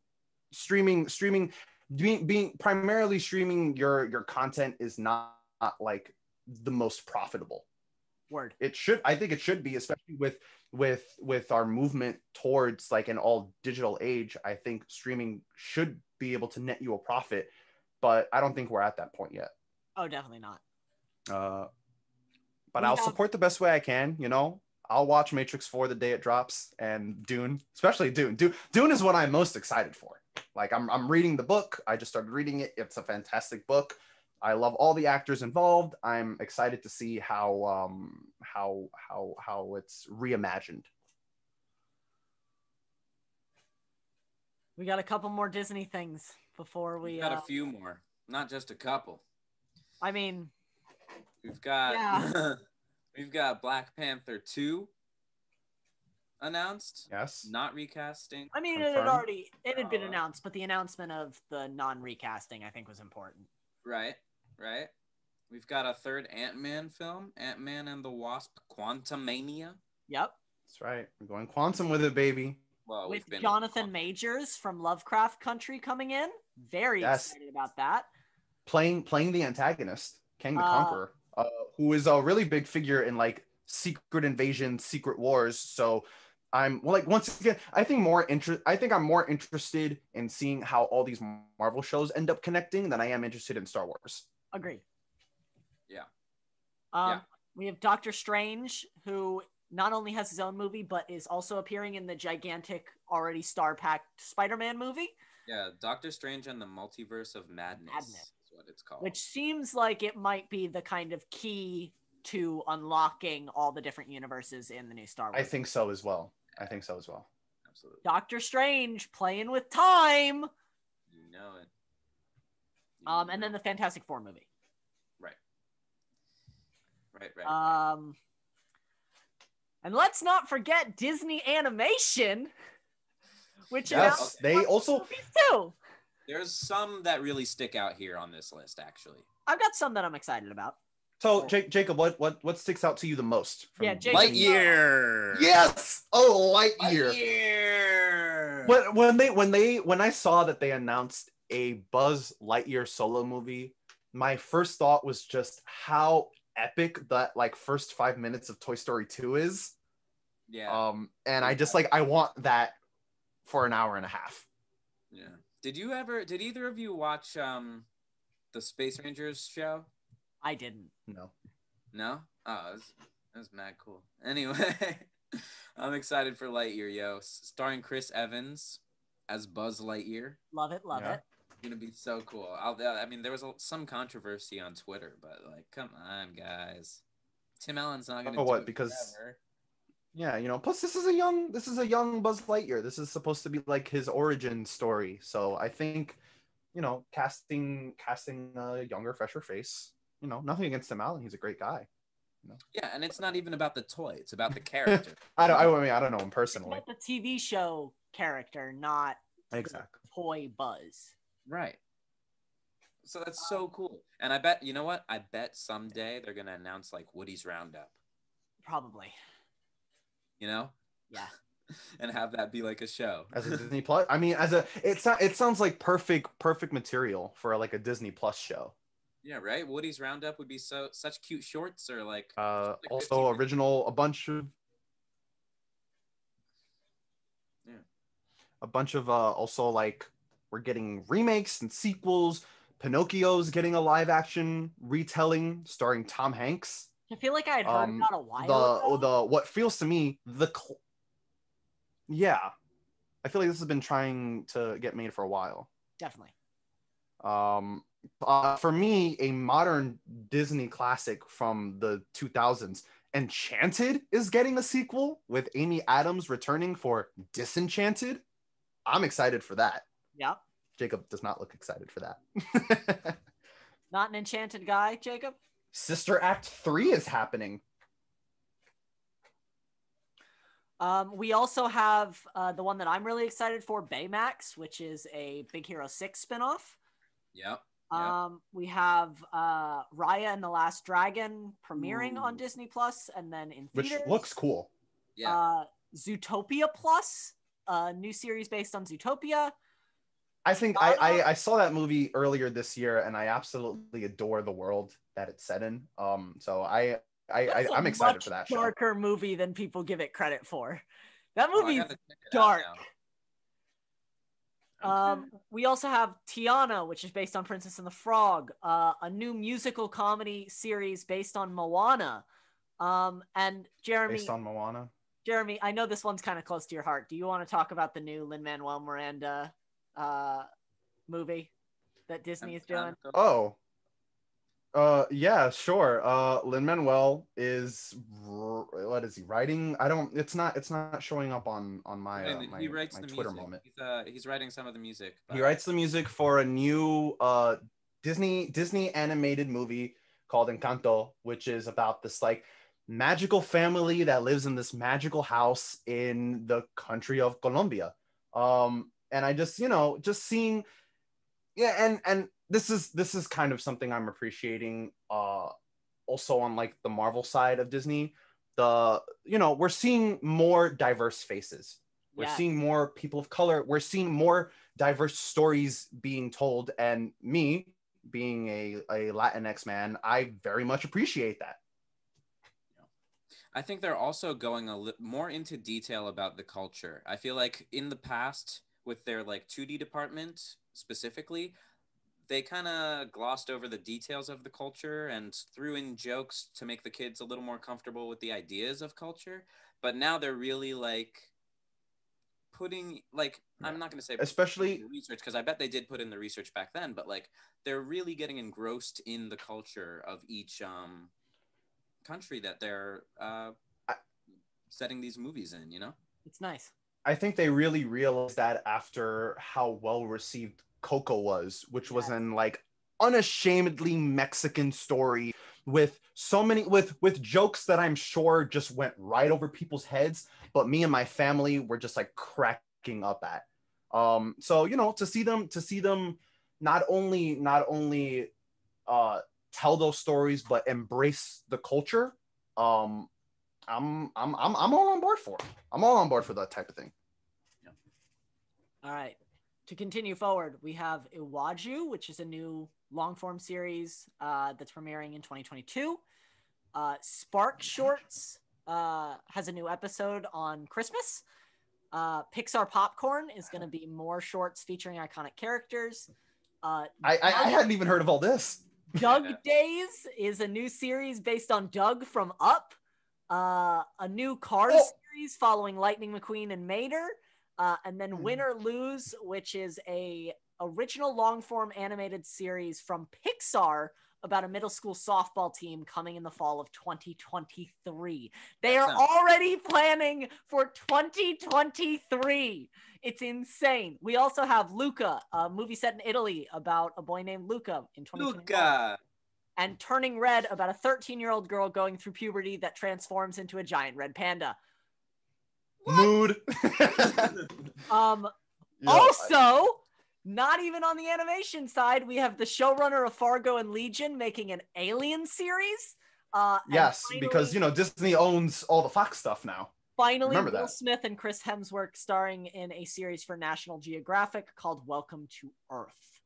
streaming streaming being, being primarily streaming your your content is not, not like the most profitable Word. it should i think it should be especially with with with our movement towards like an all digital age i think streaming should be able to net you a profit but i don't think we're at that point yet. Oh, definitely not. uh but We i'll have- support the best way i can you know? I'll watch matrix 4 the day it drops and dune especially dune. Dune, dune is what i'm most excited for. Like I'm, I'm reading the book. I just started reading it. It's a fantastic book. I love all the actors involved. I'm excited to see how um how how how it's reimagined. We got a couple more Disney things before we. We've got uh, a few more, not just a couple. I mean, We've got Yeah. we've got Black Panther 2 announced, yes not recasting. I mean, it had already it had been Uh, announced, but the announcement of the non-recasting I think was important. Right, right. We've got a third Ant-Man film, Ant-Man and the Wasp: Quantumania. Yep, that's right we're going quantum with it baby Well, with we've been Jonathan Majors from Lovecraft Country coming in. Very Yes. excited about that. playing playing the antagonist king the Uh, conqueror uh, who is a really big figure in like secret invasion secret wars so i'm well like once again i think more interest i think i'm more interested in seeing how all these marvel shows end up connecting than i am interested in star wars Agreed. Yeah. Um, Yeah. We have Doctor Strange, who not only has his own movie, but is also appearing in the gigantic, already star-packed Spider-Man movie, Yeah, Doctor Strange and the Multiverse of Madness, Madness. is what it's called. which seems like it might be the kind of key to unlocking all the different universes in the new Star Wars. i think so as well i think so as well absolutely, Doctor Strange playing with time. you know it. You Um, and then the Fantastic Four movie. it. right, right, right. Um, and let's not forget Disney Animation, which yes announced they also too. There's some that really stick out here on this list, actually. I've got some that I'm excited about. so Jake, jacob what what what sticks out to you the most from Yeah, Jacob- Disney? Lightyear. yes oh lightyear Lightyear. when when they when they when I saw that they announced a Buzz Lightyear solo movie, my first thought was just how epic that like first five minutes of Toy Story 2 is. Yeah. Um, and I just like I want that for an hour and a half. yeah. Did you ever? Did either of you watch um, the Space Rangers show? I didn't. No. No. Oh, it was, it was mad cool. Anyway, I'm excited for Lightyear, yo. Starring Chris Evans as Buzz Lightyear. Love it, love Yeah. it. gonna be so cool. I'll, I mean, there was a, some controversy on Twitter, but like, come on, guys. Tim Allen's not gonna. Oh, do what, it because- forever. Yeah, you know, plus this is a young this is a young Buzz Lightyear. This is supposed to be like his origin story. So I think, you know, casting casting a younger, fresher face, you know, nothing against Tim Allen. He's a great guy. Yeah, and it's not even about the toy; it's about the character. I don't I mean I don't know him It's personally. about the TV show character, not Exactly. toy Buzz. right. So that's so cool. And I bet you know what? I bet someday they're gonna announce like Woody's Roundup. Probably. You know? Yeah. and have that be like a show. as a Disney Plus. I mean, as a it so, it sounds like perfect perfect material for like a Disney Plus show. Yeah, right. Woody's Roundup would be so such cute shorts, or like Uh, Like 15 also minutes. original a bunch of Yeah. a bunch of uh also like we're getting remakes and sequels. Pinocchio's getting a live action retelling starring Tom Hanks. I feel like I had heard Um, about a while the ago. the what feels to me the cl- yeah, I feel like this has been trying to get made for a while. Definitely. um uh, for me a modern disney classic from the 2000s enchanted is getting a sequel with amy adams returning for disenchanted i'm excited for that Yeah. Jacob does not look excited for that. Not an enchanted guy, Jacob. Sister Act 3 is happening. Um, we also have uh, the one that I'm really excited for, Baymax, which is a Big Hero 6 spinoff. Yep. Yeah. Um, we have uh, Raya and the Last Dragon premiering on Disney Plus and then in which theaters. looks cool. Yeah. Uh, Zootopia Plus, a new series based on Zootopia. I think I, I I saw that movie earlier this year, and I absolutely adore the world that it's set in. Um, so I I, I That's a I'm excited much for that show. Darker movie than people give it credit for. That Oh, movie's gotta check it out dark. Um, we also have Tiana, which is based on Princess and the Frog, uh, a new musical comedy series based on Moana. Um, and Jeremy, Based on Moana. Jeremy, I know this one's kind of close to your heart. Do you want to talk about the new Lin Manuel Miranda uh, movie that Disney is doing? Oh. Uh yeah, sure. Uh Lin Manuel is what is he writing? I don't it's not it's not showing up on on my uh, my, he writes my the Twitter music. moment. He's, uh, he's writing some of the music. He writes the music for a new uh Disney Disney animated movie called Encanto, which is about this like magical family that lives in this magical house in the country of Colombia. Um and I just, you know, just seeing yeah, and and this is this is kind of something I'm appreciating uh also on like the Marvel side of Disney. The you know, we're seeing more diverse faces. We're Yeah. seeing more people of color. We're seeing more diverse stories being told. And me, being a, a Latinx man, I very much appreciate that. I think they're also going a li- more into detail about the culture. I feel like in the past, with their like 2D department specifically, they kind of glossed over the details of the culture and threw in jokes to make the kids a little more comfortable with the ideas of culture. But now they're really like putting like I'm not going to say Especially research because I bet they did put in the research back then, but like they're really getting engrossed in the culture of each um country that they're uh I- setting these movies in, you know? It's nice. I think they really realized that after how well received Coco was, which was Yes. an like unashamedly Mexican story with so many with with jokes that I'm sure just went right over people's heads, but me and my family were just like cracking up at. Um, so you know, to see them to see them not only not only uh tell those stories but embrace the culture, um, I'm I'm I'm I'm all on board for. it. I'm all on board for that type of thing. All right. To continue forward, we have Iwaju, which is a new long form series uh, that's premiering in 2022. Uh, Spark Shorts uh, has a new episode on Christmas. Uh, Pixar Popcorn is going to be more shorts featuring iconic characters. Uh, I, I I hadn't even heard of all this. Dug Yeah. Days is a new series based on Dug from Up. Uh, a new Cars Oh. series following Lightning McQueen and Mater. Uh, and then Mhm. Win or Lose, which is a original long form animated series from Pixar about a middle school softball team coming in the fall of 2023. They are already planning for 2023. It's insane. We also have Luca, a movie set in Italy about a boy named Luca in 2021 Luca. and Turning Red about a 13 year old girl going through puberty that transforms into a giant red panda. Mood. Um, Yeah, also, not even on the animation side, we have the showrunner of Fargo and Legion making an Alien series. Uh, yes, because you know Disney owns all the Fox stuff now. Finally, Remember Will that. Smith and Chris Hemsworth starring in a series for National Geographic called Welcome to Earth.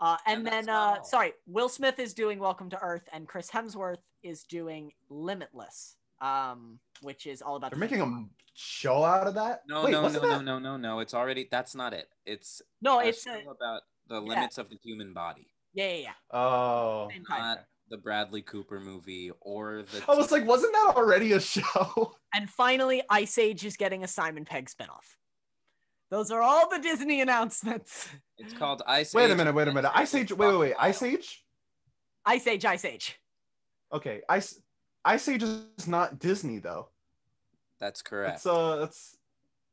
Uh, and And then, uh, sorry, Will Smith is doing Welcome to Earth, and Chris Hemsworth is doing Limitless, um, which is all about They're the making a show out of that. No, Wait, no, no, wasn't no, no, no, no. It's already that's not it. It's No, a it's show a, about the limits of the human body. yeah, yeah, yeah. Oh, Not the Bradley Cooper movie or the I was like, wasn't that already a show? And finally, Ice Age is getting a Simon Pegg spinoff. Those are all the Disney announcements. it's called Ice wait Age a minute, wait a minute. Ice Age. Wait, wait, wait. Ice Age. Ice Age, Ice Age. Okay, Ice Ice Age just not Disney though. That's correct. It's uh, it's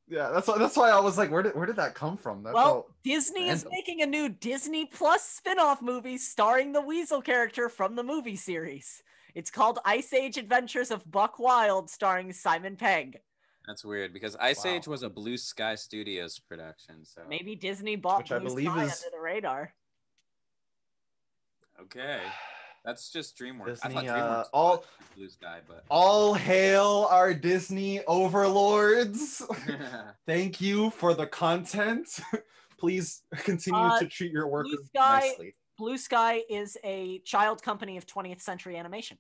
Yeah, that's why, that's why I was like, where did where did that come from? That well, felt- Disney is making a new Disney Plus spin-off movie starring the Weasel character from the movie series. It's called Ice Age Adventures of Buck Wild, starring Simon Pegg. That's weird because Ice Wow. Age was a Blue Sky Studios production. So Maybe Disney bought Which I Blue believe Sky is- under the radar. okay, that's just DreamWorks. I thought Disney, uh, all- Blue Sky, but all hail our Disney overlords. Thank you for the content. Please continue Uh, to treat your workers Sky- nicely. Blue Sky is a child company of 20th Century Animation,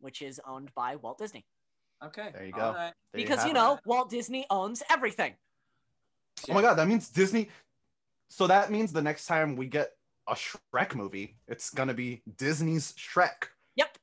which is owned by Walt Disney. okay, There you go. right. There because have you it. know, Walt Disney owns everything. Oh my god, that means Disney. So that means the next time we get a Shrek movie, it's gonna be Disney's Shrek. Yep.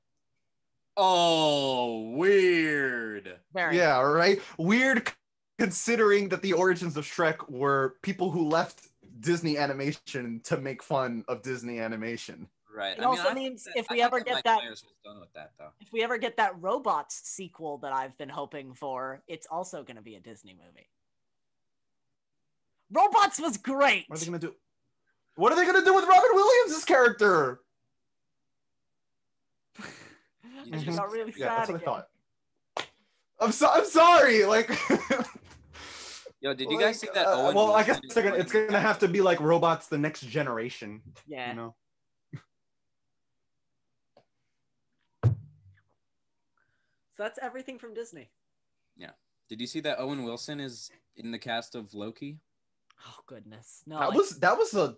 Oh, weird. Very. Yeah, right. Weird, considering that the origins of Shrek were people who left Disney Animation to make fun of Disney Animation. Right. It I mean, also I means that- if we think ever get that- was done with that though. If we ever get that Robots sequel that I've been hoping for, it's also going to be a Disney movie. Robots was great. What are they gonna do? What are they gonna do with Robin Williams' character? You I just- just got really Yeah, sad. that's what I thought. I'm so I'm sorry. Like, Yo, did you guys see that? uh, Owen well, I guess Wilson they're gonna, it's gonna have to be like robots the next generation. Yeah. You know. So that's everything from Disney. Yeah. Did you see that Owen Wilson is in the cast of Loki? Oh goodness. No. that I- was that was a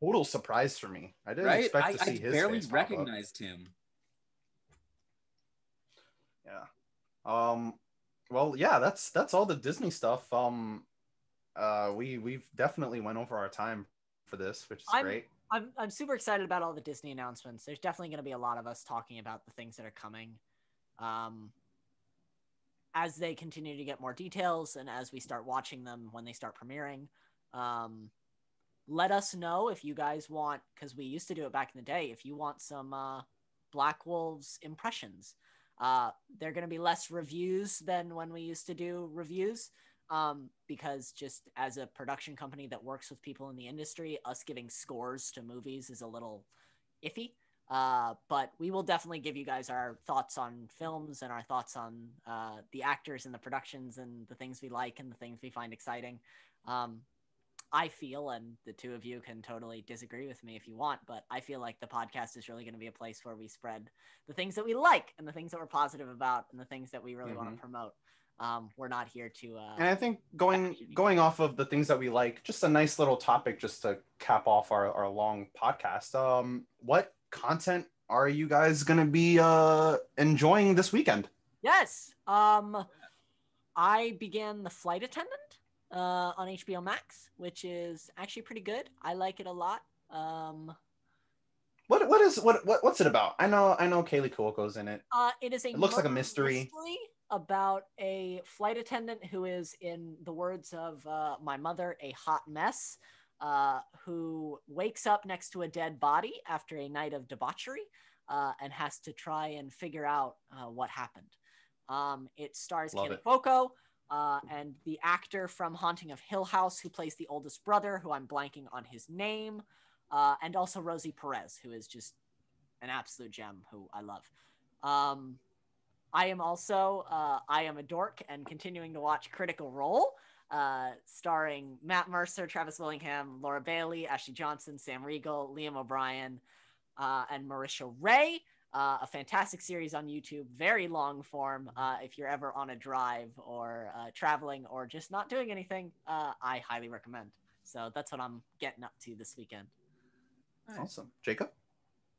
total surprise for me. I didn't right? expect I, to I see his barely face pop up. recognized him. Yeah. Um. Well, yeah. That's that's all the Disney stuff. Um. Uh. We we've definitely went over our time for this, which is I'm- great. I'm I'm super excited about all the Disney announcements. There's definitely going to be a lot of us talking about the things that are coming. Um as they continue to get more details and as we start watching them when they start premiering. Um let us know if you guys want cuz we used to do it back in the day if you want some uh Black Wolves impressions. Uh they're going to be less reviews than when we used to do reviews um, because just as a production company that works with people in the industry, us giving scores to movies is a little iffy. Uh, but we will definitely give you guys our thoughts on films and our thoughts on uh, the actors and the productions and the things we like and the things we find exciting. Um, I feel, and the two of you can totally disagree with me if you want, but I feel like the podcast is really going to be a place where we spread the things that we like and the things that we're positive about and the things that we really want Mhm. to promote. Um, we're not here to. Uh, And I think going going off of the things that we like, just a nice little topic just to cap off our, our long podcast. Um, what content are you guys gonna be uh enjoying this weekend? Yes. Um, I began The Flight Attendant uh, on HBO Max, which is actually pretty good. I like it a lot. Um, What what is what, what what's it about? I know I know Kaley Cuoco's in it. uh, it is a It looks like a murder mystery. about a flight attendant who is, in the words of uh, my mother, a hot mess. Uh, who wakes up next to a dead body after a night of debauchery uh, and has to try and figure out uh, what happened. Um, it stars Love Kaley it. Cuoco uh, and the actor from Haunting of Hill House who plays the oldest brother, who I'm blanking on his name, uh, and also Rosie Perez, who is just an absolute gem, who I love. Um, I am also uh, I am a dork and continuing to watch Critical Role, uh, starring Matt Mercer, Travis Willingham, Laura Bailey, Ashley Johnson, Sam Riegel, Liam O'Brien, uh, and Marisha Ray. Uh, a fantastic series on YouTube, very long form. Uh, if you're ever on a drive or uh, traveling or just not doing anything, uh, I highly recommend. So that's what I'm getting up to this weekend. Nice. Awesome. Jacob?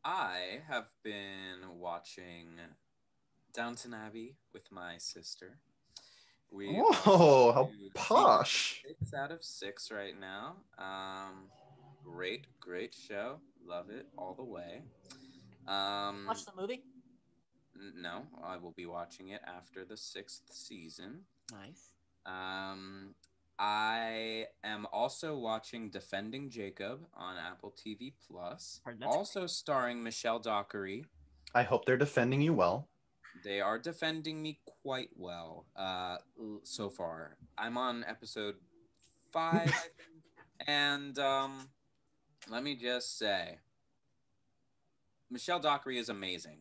I have been watching Downton Abbey with my sister. We Oh, how posh. Six out of six right now. Um, great, great show. Love it all the way. Um, Watch the movie. n- no, I will be watching it after the sixth season. Nice. Um, I am also watching Defending Jacob on Apple TV Plus. Heard that's Also starring Michelle Dockery. I hope they're defending you well. they are defending me quite well uh, so far. I'm on episode five, and um, let me just say, Michelle Dockery is amazing,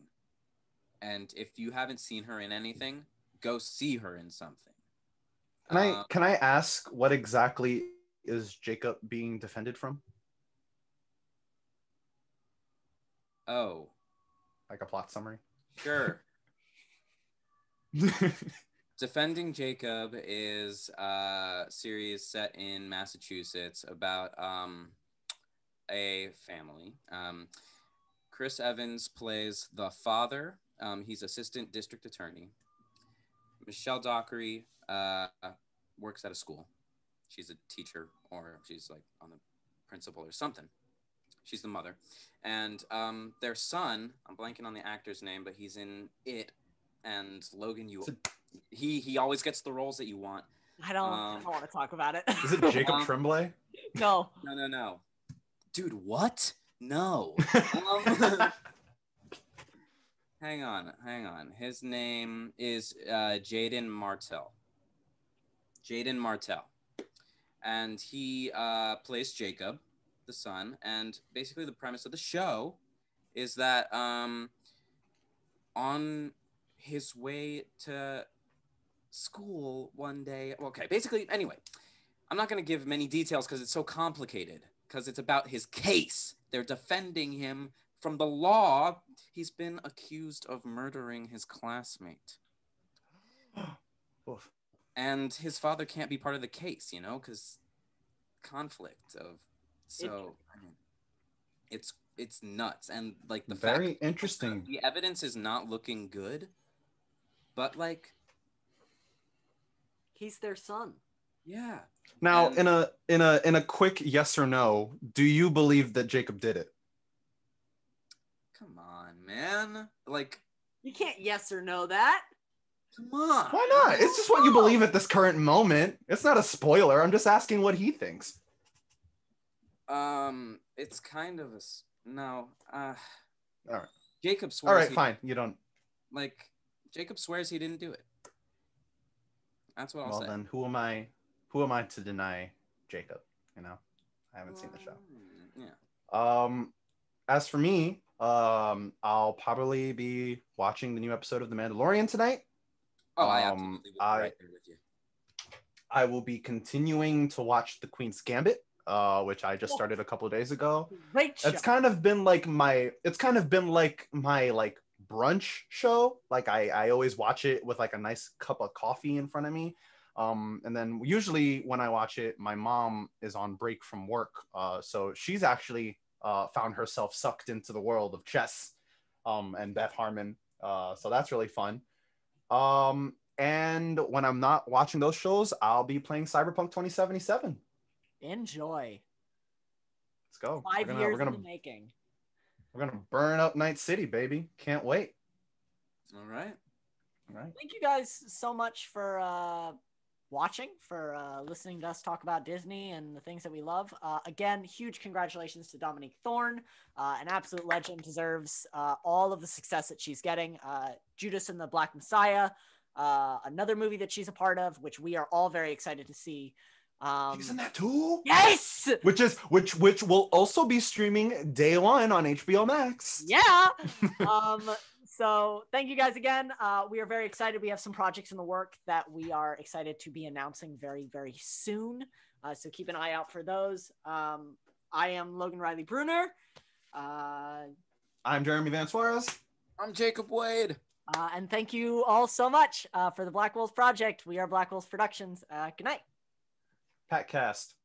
and if you haven't seen her in anything, go see her in something. Can I Uh, can I ask what exactly is Jacob being defended from? oh, Like a plot summary. sure. Defending Jacob is a series set in Massachusetts about um, a family. Um, Chris Evans plays the father. Um, he's assistant district attorney. Michelle Dockery uh, works at a school. She's a teacher or she's like on the principal or something. She's the mother. And um, their son, I'm blanking on the actor's name, but he's in It. And Logan, you Is he he always gets the roles that you want. I don't. I Um, don't want to talk about it. is it Jacob Um, Tremblay? no. No, no, no, dude. What? No. Um, hang on, hang on. His name is uh, Jaeden Martell. Jaeden Martell, and he uh, plays Jacob, the son. And basically, the premise of the show is that um, on his way to school one day. Okay, basically, anyway, I'm not going to give many details because it's so complicated. Because it's about his case. They're defending him from the law. He's been accused of murdering his classmate. And his father can't be part of the case, you know, because conflict of. So, I mean, it's it's nuts. And like the fact Very interesting. the evidence is not looking good, but like, He's their son. yeah. Now, And- in a in a in a quick yes or no, do you believe that Jacob did it? Come on, man. Like, You can't yes or no that. come on. Why not? It's just what you believe at this current moment. It's not a spoiler. I'm just asking what he thinks. Um, it's kind of a s- no. Uh, All right. Jacob swears. All right, he- fine. You don't. Like, Jacob swears he didn't do it. That's what I'll Well, say. then who am I? Who am I to deny Jacob? You know, I haven't seen the show. Mm, Yeah. Um, as for me, um, I'll probably be watching the new episode of The Mandalorian tonight. Oh, I Um, absolutely will be I- right there with you. I will be continuing to watch The Queen's Gambit, uh, which I just started a couple of days ago. Great show. It's kind of been like my. It's kind of been like my like brunch show. Like I, I always watch it with like a nice cup of coffee in front of me. Um, and then usually when I watch it, my mom is on break from work. Uh, so she's actually uh, found herself sucked into the world of chess um, and Beth Harmon. Uh, so that's really fun. Um, and when I'm not watching those shows, I'll be playing Cyberpunk 2077. Enjoy. Let's go. 5 we're gonna, years we're gonna, in the making. we're gonna burn up Night City, baby. Can't wait. All right. All right. Thank you guys so much for uh, watching, for uh, listening to us talk about Disney and the things that we love. Uh, again, huge congratulations to Dominique Thorne. Uh, an absolute legend, deserves uh, all of the success that she's getting. Uh, Judas and the Black Messiah, uh, another movie that she's a part of, which we are all very excited to see. Um, in that too. yes, Which is which which will also be streaming day one on HBO Max. yeah. um, so thank you guys again. Uh, we are very excited. We have some projects in the work that we are excited to be announcing very, very soon. Uh, so keep an eye out for those. Um, I am Logan Riley Bruner. Uh, I'm Jeremy Van Suarez. I'm Jacob Wade. uh, and thank you all so much uh, for the Black Wolves Project. We are Black Wolves Productions. Uh, good night. Pat Cast.